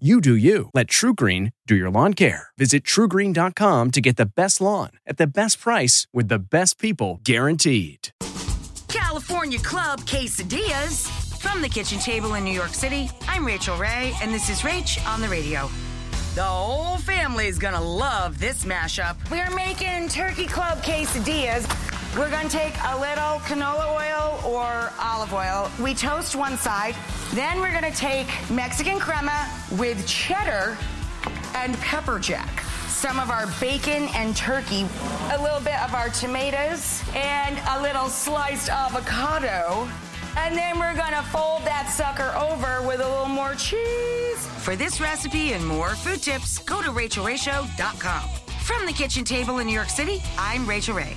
You do you. Let TruGreen do your lawn care. Visit trugreen.com to get the best lawn at the best price with the best people guaranteed. California Club Quesadillas. From the kitchen table in New York City, I'm Rachael Ray, and this is Rach on the radio. The whole family is gonna love this mashup. We're making Turkey Club quesadillas. We're gonna take a little canola oil or olive oil. We toast one side. Then we're gonna take Mexican crema with cheddar and pepper jack. Some of our bacon and turkey, a little bit of our tomatoes, and a little sliced avocado. And then we're gonna fold that sucker over with a little more cheese. For this recipe and more food tips, go to rachaelrayshow.com. From the kitchen table in New York City, I'm Rachael Ray.